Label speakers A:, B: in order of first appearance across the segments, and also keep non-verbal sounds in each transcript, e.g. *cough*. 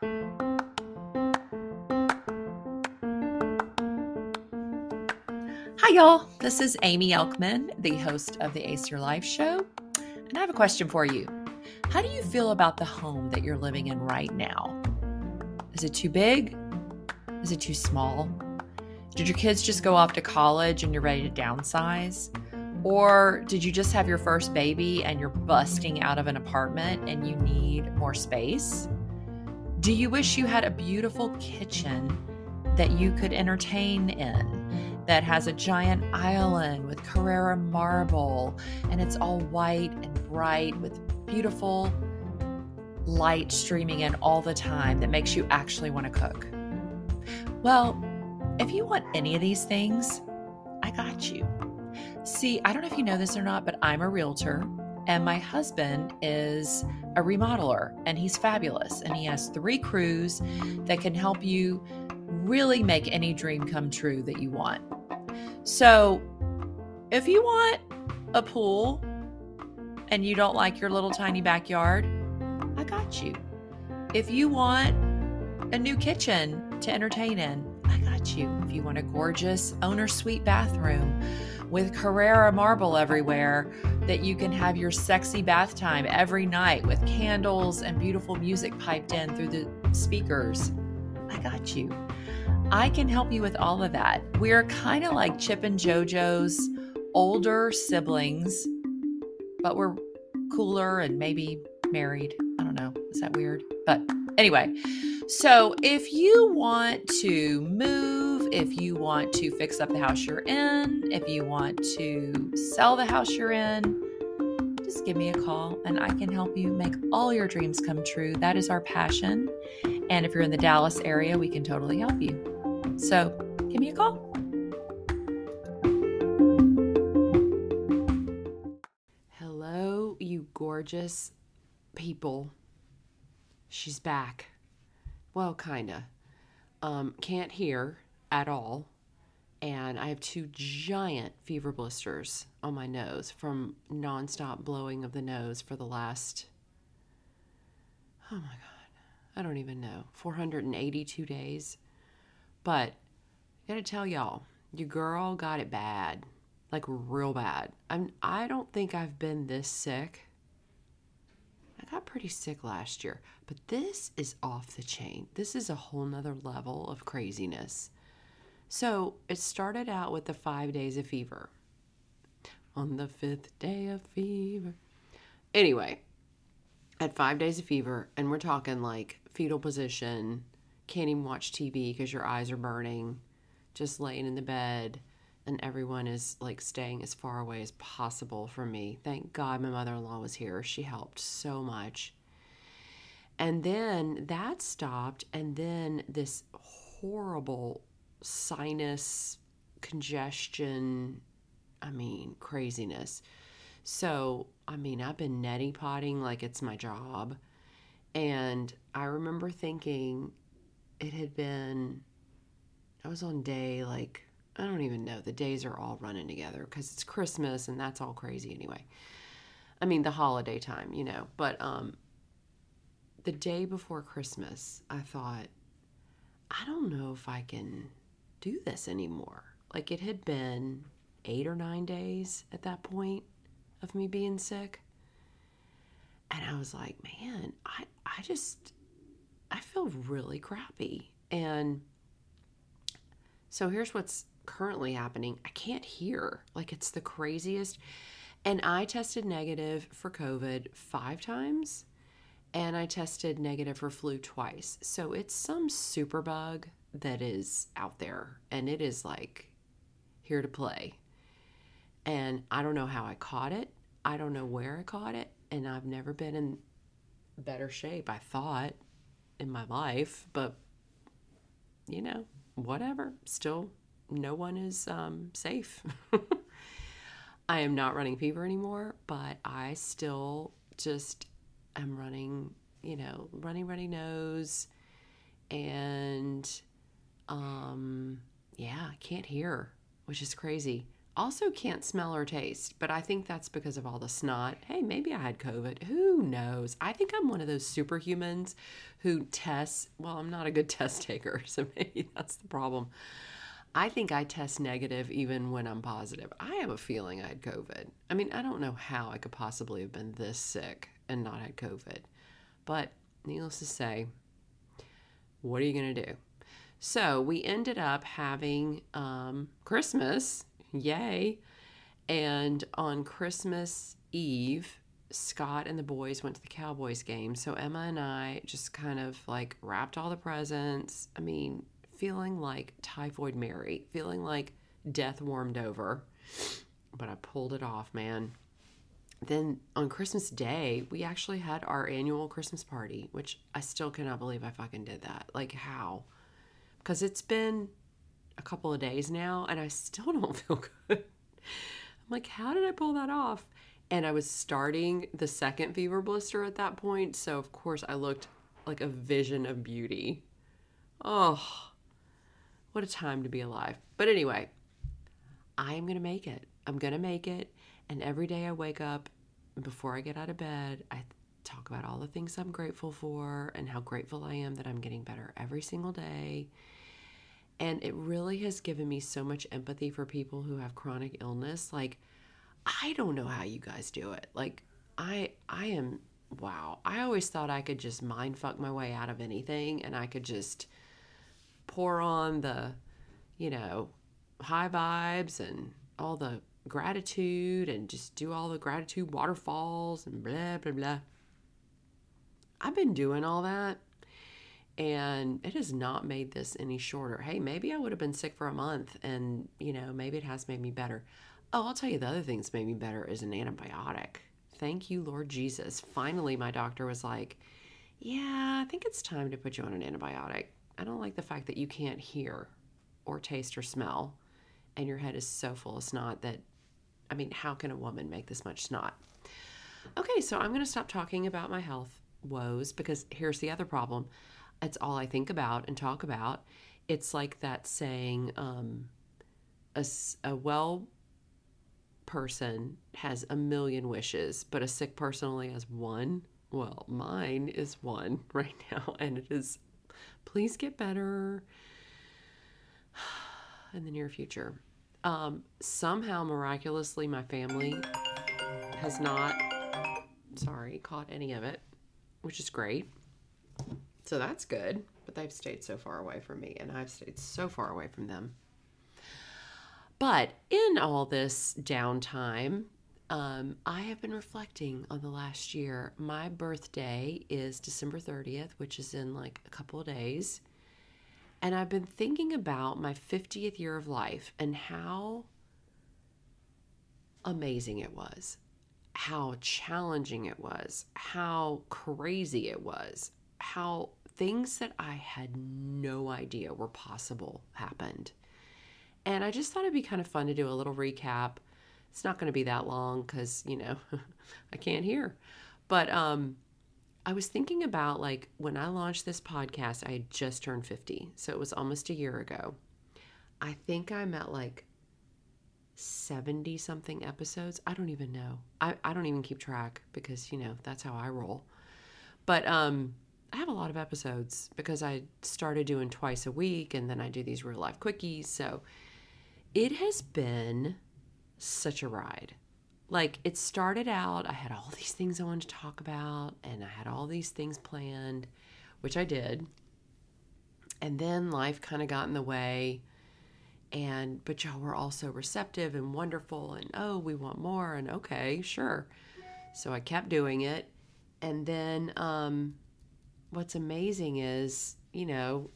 A: Hi, y'all. This is Amy Elkman, the host of the Ace Your Life show. And I have a question for you. How do you feel about the home that you're living in right now? Is it too big? Is it too small? Did your kids just go off to college and you're ready to downsize? Or did you just have your first baby and you're busting out of an apartment and you need more space? Do you wish you had a beautiful kitchen that you could entertain in? that has a giant island with Carrara marble, and it's all white and bright with beautiful light streaming in all the time that makes you actually want to cook. Well, if you want any of these things, I got you. See, I don't know if you know this or not, but I'm a realtor and my husband is a remodeler and he's fabulous. And he has three crews that can help you really make any dream come true that you want. So, if you want a pool and you don't like your little tiny backyard, I got you. If you want a new kitchen to entertain in, I got you. If you want a gorgeous owner suite bathroom with Carrara marble everywhere that you can have your sexy bath time every night with candles and beautiful music piped in through the speakers, I got you. I can help you with all of that. We're kind of like Chip and JoJo's older siblings, but we're cooler and maybe married. I don't know. Is that weird? But anyway, so if you want to move, if you want to fix up the house you're in, if you want to sell the house you're in, just give me a call and I can help you make all your dreams come true. That is our passion. And if you're in the Dallas area, we can totally help you. So give me a call.
B: Hello, you gorgeous people. She's back. Well, kinda. Um, can't hear at all. And I have two giant fever blisters on my nose from nonstop blowing of the nose for the last, oh my God, I don't even know, 482 days. But I gotta tell y'all, your girl got it bad, like real bad. I'm. I don't think I've been this sick. I got pretty sick last year, but this is off the chain. This is a whole nother level of craziness. So it started out with the five days of fever. On the fifth day of fever. Anyway, at five days of fever, and we're talking like fetal position, can't even watch TV because your eyes are burning, just laying in the bed, and everyone is like staying as far away as possible from me. Thank God my mother in law was here. She helped so much. And then that stopped, and then this horrible sinus congestion I mean, craziness. So, I mean, I've been neti potting like it's my job. And I remember thinking, it had been I was on day like I don't even know. The days are all running together because it's Christmas and that's all crazy anyway. I mean the holiday time, you know. But um the day before Christmas, I thought I don't know if I can do this anymore. Like it had been 8 or 9 days at that point of me being sick. And I was like, man, I I just I feel really crappy. And so here's what's currently happening I can't hear. Like it's the craziest. And I tested negative for COVID five times and I tested negative for flu twice. So it's some super bug that is out there and it is like here to play. And I don't know how I caught it. I don't know where I caught it. And I've never been in better shape, I thought in my life, but you know, whatever. Still, no one is um, safe. *laughs* I am not running fever anymore, but I still just am running, you know, running, running nose, and um, yeah, can't hear, which is crazy. Also, can't smell or taste, but I think that's because of all the snot. Hey, maybe I had COVID. Who knows? I think I'm one of those superhumans who tests. Well, I'm not a good *laughs* test taker, *laughs* so maybe that's the problem. I think I test negative even when I'm positive. I have a feeling I had COVID. I mean, I don't know how I could possibly have been this sick and not had COVID. But needless to say, what are you going to do? So we ended up having um, Christmas, yay. And on Christmas Eve, Scott and the boys went to the Cowboys game. So Emma and I just kind of like wrapped all the presents. I mean, feeling like typhoid Mary, feeling like death warmed over. But I pulled it off, man. Then on Christmas Day, we actually had our annual Christmas party, which I still cannot believe I fucking did that. Like, how? Because it's been a couple of days now and I still *laughs* don't feel good. I'm like, how did I pull that off? And I was starting the second fever blister at that point. So, of course, I looked like a vision of beauty. Oh, what a time to be alive. But anyway, I am going to make it. I'm going to make it. And every day I wake up, before I get out of bed, I talk about all the things I'm grateful for and how grateful I am that I'm getting better every single day. And it really has given me so much empathy for people who have chronic illness. Like, I don't know how you guys do it. Like, I I am wow. I always thought I could just mind fuck my way out of anything and I could just pour on the, you know, high vibes and all the gratitude and just do all the gratitude waterfalls and blah, blah, blah. I've been doing all that and it has not made this any shorter. Hey, maybe I would have been sick for a month and, you know, maybe it has made me better. Oh, I'll tell you the other thing that's made me better is an antibiotic. Thank you, Lord Jesus. Finally, my doctor was like, Yeah, I think it's time to put you on an antibiotic. I don't like the fact that you can't hear or taste or smell and your head is so full of snot that I mean, how can a woman make this much snot? Okay, so I'm going to stop talking about my health woes because here's the other problem. It's all I think about and talk about. It's like that saying, um, a, a well person has a million wishes, but a sick person only has one. Well, mine is one *laughs* right now, and it is please get better *sighs* in the near future. Um, somehow, miraculously, my family has not, sorry, caught any of it, which is great. So that's good. But they've stayed so far away from me, and I've stayed so far away from them. But in all this downtime, um, I have been reflecting on the last year. My birthday is December 30th, which is in like a couple of days. And I've been thinking about my 50th year of life and how amazing it was, how challenging it was, how crazy it was, how things that I had no idea were possible happened. And I just thought it'd be kind of fun to do a little recap. It's not going to be that long because, you know, *laughs* I can't hear. But um, I was thinking about like when I launched this podcast, I had just turned 50. So it was almost a year ago. I think I'm at like 70 something episodes. I don't even know. I, I don't even keep track because, you know, that's how I roll. But um, I have a lot of episodes because I started doing twice a week and then I do these real life quickies. So it has been such a ride. Like it started out i had all these things i wanted to talk about and i had all these things planned which i did. And then life kind of got in the way and but y'all were also receptive and wonderful and oh we want more and okay sure. So i kept doing it. And then um what's amazing is you know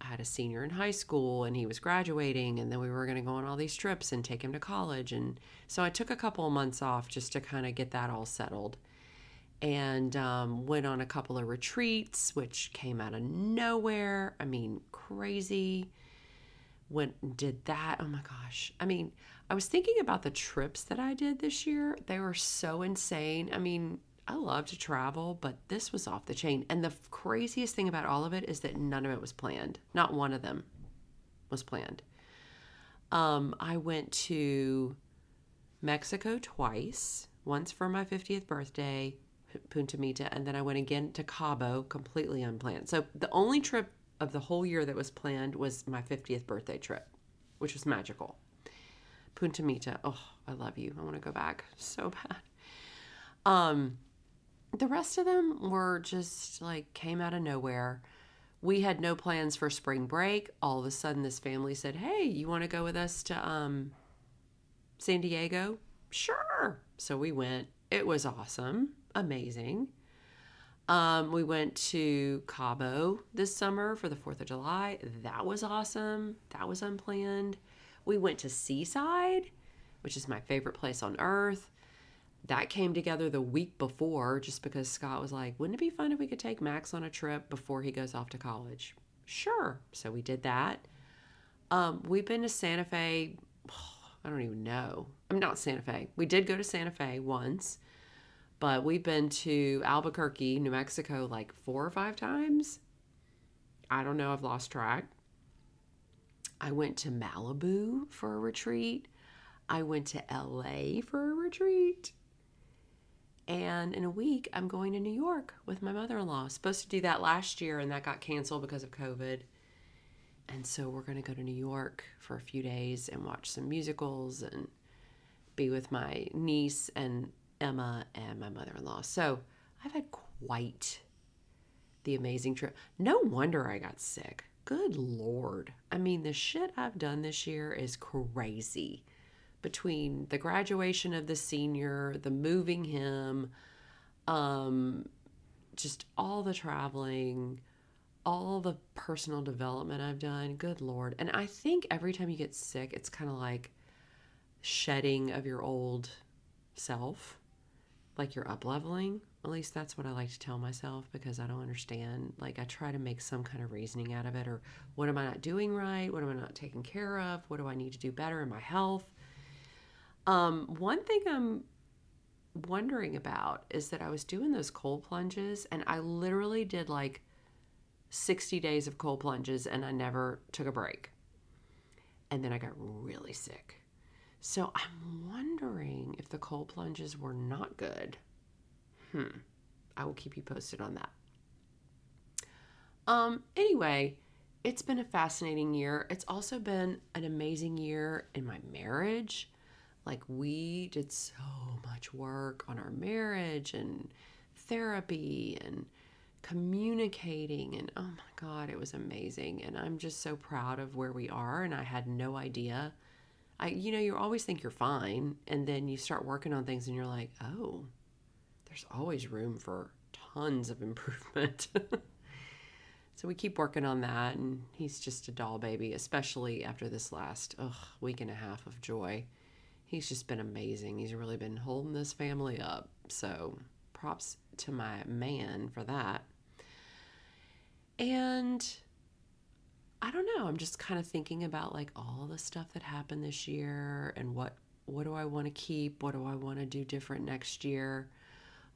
B: I had a senior in high school and he was graduating and then we were going to go on all these trips and take him to college. And so I took a couple of months off just to kind of get that all settled. And um, went on a couple of retreats which came out of nowhere. I mean crazy. Went and did that. Oh my gosh. I mean I was thinking about the trips that I did this year. They were so insane. I mean I love to travel, but this was off the chain. And the craziest thing about all of it is that none of it was planned. Not one of them was planned. Um, I went to Mexico twice, once for my 50th birthday, Punta Mita, and then I went again to Cabo, completely unplanned. So the only trip of the whole year that was planned was my 50th birthday trip, which was magical. Punta Mita, oh, I love you. I want to go back so *laughs* bad. Um, the rest of them were just like came out of nowhere. We had no plans for spring break. All of a sudden, this family said, "Hey, you want to go with us to um, San Diego?" Sure. So we went. It was awesome, amazing. Um, we went to Cabo this summer for the 4th of July. That was awesome. That was unplanned. We went to Seaside, which is my favorite place on earth. That came together the week before just because Scott was like, wouldn't it be fun if we could take Max on a trip before he goes off to college? Sure. So we did that. Um, we've been to Santa Fe. *sighs* I don't even know. I'm not Santa Fe. We did go to Santa Fe once but we've been to Albuquerque, New Mexico like four or five times. I don't know, I've lost track. I went to Malibu for a retreat. I went to LA for a retreat. And in a week, I'm going to New York with my mother in law. Supposed to do that last year, and that got canceled because of COVID. And so we're going to go to New York for a few days and watch some musicals and be with my niece and Emma and my mother in law. So I've had quite the amazing trip. No wonder I got sick. Good Lord. I mean, the shit I've done this year is crazy. Between the graduation of the senior, the moving him, um, just all the traveling, all the personal development I've done. Good Lord. And I think every time you get sick, it's kind of like shedding of your old self like you're up leveling. At least that's what I like to tell myself because I don't understand. Like I try to make some kind of reasoning out of it or what am I not doing right? What am I not taking care of? What do I need to do better in my health? Um, one thing I'm wondering about is that I was doing those cold plunges and I literally did like 60 days of cold plunges and I never took a break. And then I got really sick. So I'm wondering if the cold plunges were not good. Hmm. I will keep you posted on that. Um, anyway, it's been a fascinating year. It's also been an amazing year in my marriage. Like, we did so much work on our marriage and therapy and communicating. And oh my God, it was amazing. And I'm just so proud of where we are. And I had no idea I, you know, you always think you're fine, and then you start working on things, and you're like, oh, there's always room for tons of *laughs* improvement. so we keep working on that, and he's just a doll baby, especially after this last ugh, week and a half of joy. He's just been amazing. He's really been holding this family up. So props to my man for that. And I don't know. I'm just kind of thinking about like all the stuff that happened this year and what what do I want to keep? What do I want to do different next year?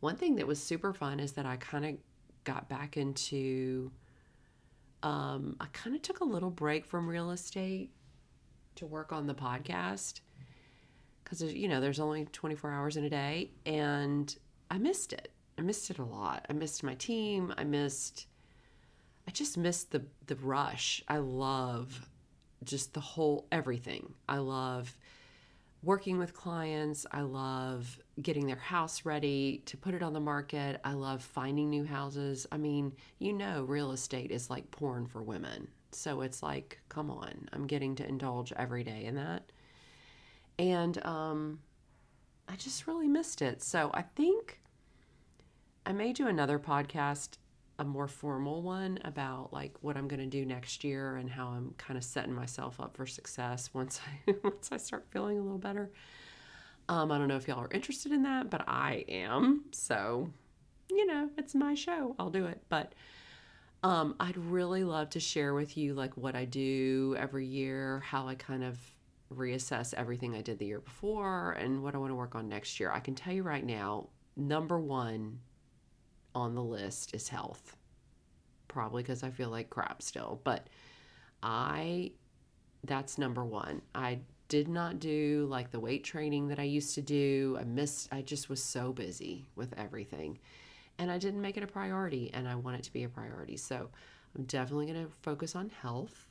B: One thing that was super fun is that I kind of got back into um, I kind of took a little break from real estate to work on the podcast because you know there's only 24 hours in a day and I missed it. I missed it a lot. I missed my team. I missed I just missed the the rush. I love just the whole everything. I love working with clients. I love getting their house ready to put it on the market. I love finding new houses. I mean, you know, real estate is like porn for women. So it's like, come on, I'm getting to indulge every day in that. And um, I just really missed it. So I think I may do another podcast a more formal one about like what I'm going to do next year and how I'm kind of setting myself up for success once I *laughs* once I start feeling a little better. Um, I don't know if y'all are interested in that, but I am. So, you know, it's my show. I'll do it. But um, I'd really love to share with you like what I do every year, how I kind of reassess everything I did the year before, and what I want to work on next year. I can tell you right now, number one on the list is health. Probably because I feel like crap still. But I that's number one. I did not do like the weight training that I used to do. I missed, I just was so busy with everything. And I didn't make it a priority, and I want it to be a priority. So I'm definitely going to focus on health.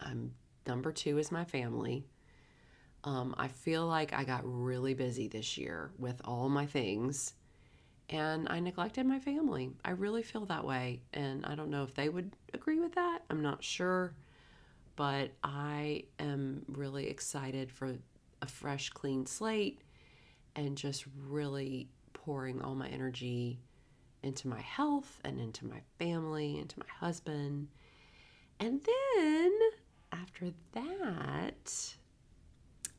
B: I'm number two is my family. Um, I feel like I got really busy this year with all my things and I neglected my family. I really feel that way. And I don't know if they would agree with that. I'm not sure. But I am really excited for a fresh, clean slate and just really pouring all my energy into my health and into my family, into my husband. And then after that,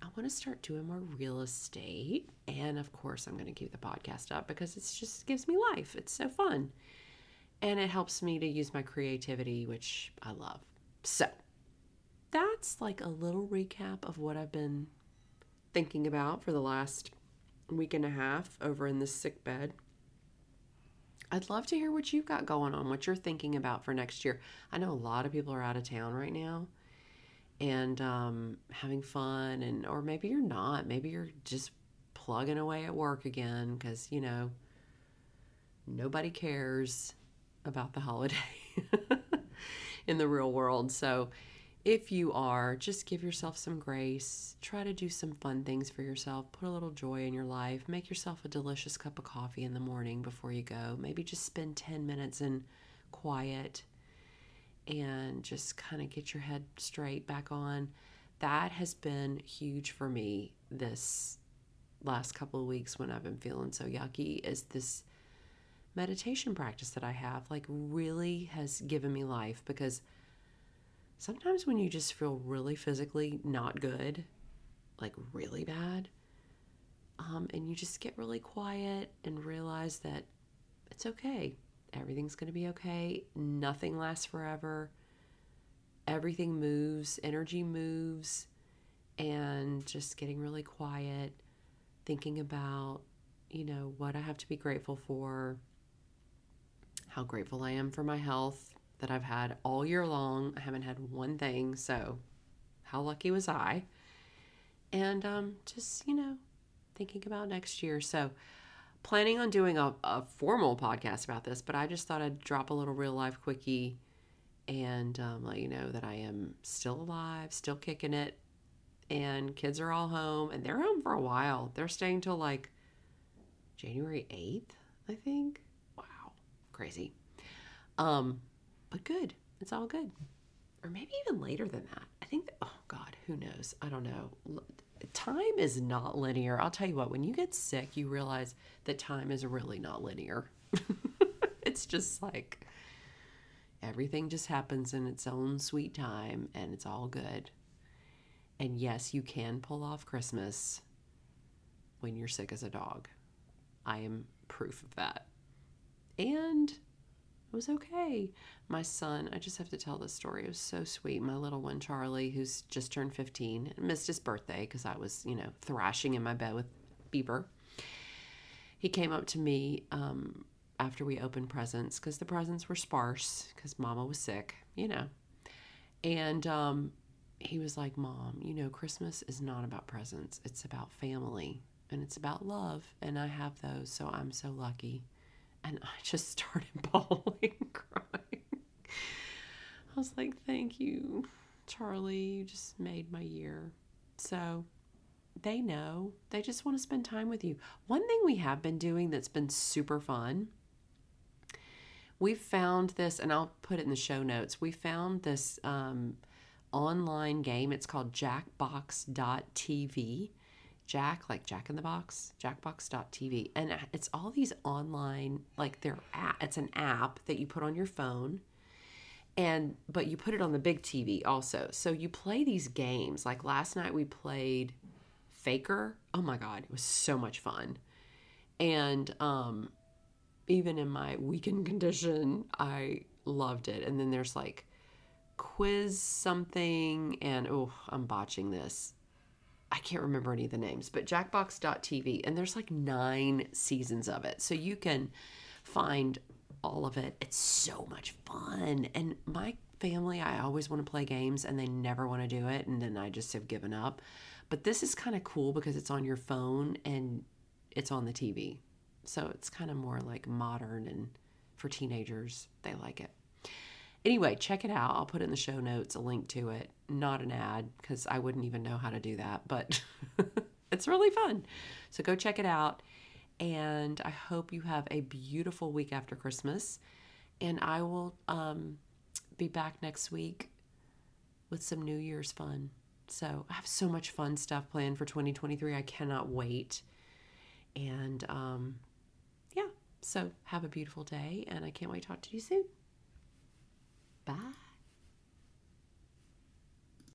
B: I want to start doing more real estate. And of course, I'm going to keep the podcast up because it just gives me life. It's so fun. And it helps me to use my creativity, which I love. So that's like a little recap of what I've been thinking about for the last week and a half over in this sick bed. I'd love to hear what you've got going on, what you're thinking about for next year. I know a lot of people are out of town right now and um, having fun and or maybe you're not. Maybe you're just plugging away at work again because you know nobody cares about the *laughs* holiday in the real world. So if you are just give yourself some grace. Try to do some fun things for yourself. Put a little joy in your life. Make yourself a delicious cup of coffee in the morning before you go. Maybe just spend 10 minutes in quiet and just kind of get your head straight back on. That has been huge for me this last couple of weeks when I've been feeling so yucky is this meditation practice that I have like really has given me life because sometimes when you just feel really physically not good, like really bad, um, and you just get really quiet and realize that it's okay everything's going to be okay. Nothing lasts forever. Everything moves, energy moves, and just getting really quiet, thinking about, you know, what I have to be grateful for, how grateful I am for my health that I've had all year long. I haven't had one thing, so how lucky was I? And um, just, you know, thinking about next year. So, planning on doing a, a formal podcast about this, but I just thought I'd drop a little real life quickie and um, let you know that I am still alive, still kicking it, and kids are all home, and they're home for a while. They're staying till like January 8th, I think. Wow, crazy. Um, but good. It's all good. Or maybe even later than that. I think, that, oh God, who knows? I don't know time is not linear. I'll tell you what, when you get sick, you realize that time is really not linear. *laughs* it's just like everything just happens in its own sweet time and it's all good. And yes, you can pull off Christmas when you're sick as a dog. I am proof of that. And it was okay. My son, I just have to tell this story. It was so sweet. My little one, Charlie, who's just turned 15, missed his birthday because I was, you know, thrashing in my bed with Bieber. He came up to me um, after we opened presents because the presents were sparse because Mama was sick, you know. And um, he was like, Mom, you know, Christmas is not about presents, it's about family and it's about love. And I have those, so I'm so lucky and I just started *laughs* bawling, crying. I was like, thank you, Charlie. You just made my year. So they know. They just want to spend time with you. One thing we have been doing that's been super fun. We found this, and I'll put it in the show notes. We found this um, online game. It's called Jackbox.tv Jack, like Jack in the Box, jackbox.tv. And it's all these online, like they're it's an app that you put on your phone. And but you put it on the big TV also. So you play these games. Like last night we played Faker. Oh my god, it was so much fun. And um even in my weakened *laughs* condition, I loved it. And then there's like quiz something and oh, I'm botching this I can't remember any of the names, but jackbox.tv, and there's like nine seasons of it. So you can find all of it. It's so much fun. And my family, I always want to play games and they never want to do it. And then I just have given up. But this is kind of cool because it's on your phone and it's on the TV. So it's kind of more like modern and for teenagers, they like it. Anyway, check it out. I'll put in the show notes a link to it. Not an ad because I wouldn't even know how to do that, but *laughs* it's really fun. So go check it out. And I hope you have a beautiful week after Christmas. And I will um, be back next week with some New Year's fun. So I have so much fun stuff planned for 2023. I cannot wait. And um, yeah, so have a beautiful day. And I can't wait to talk to you soon. Bye.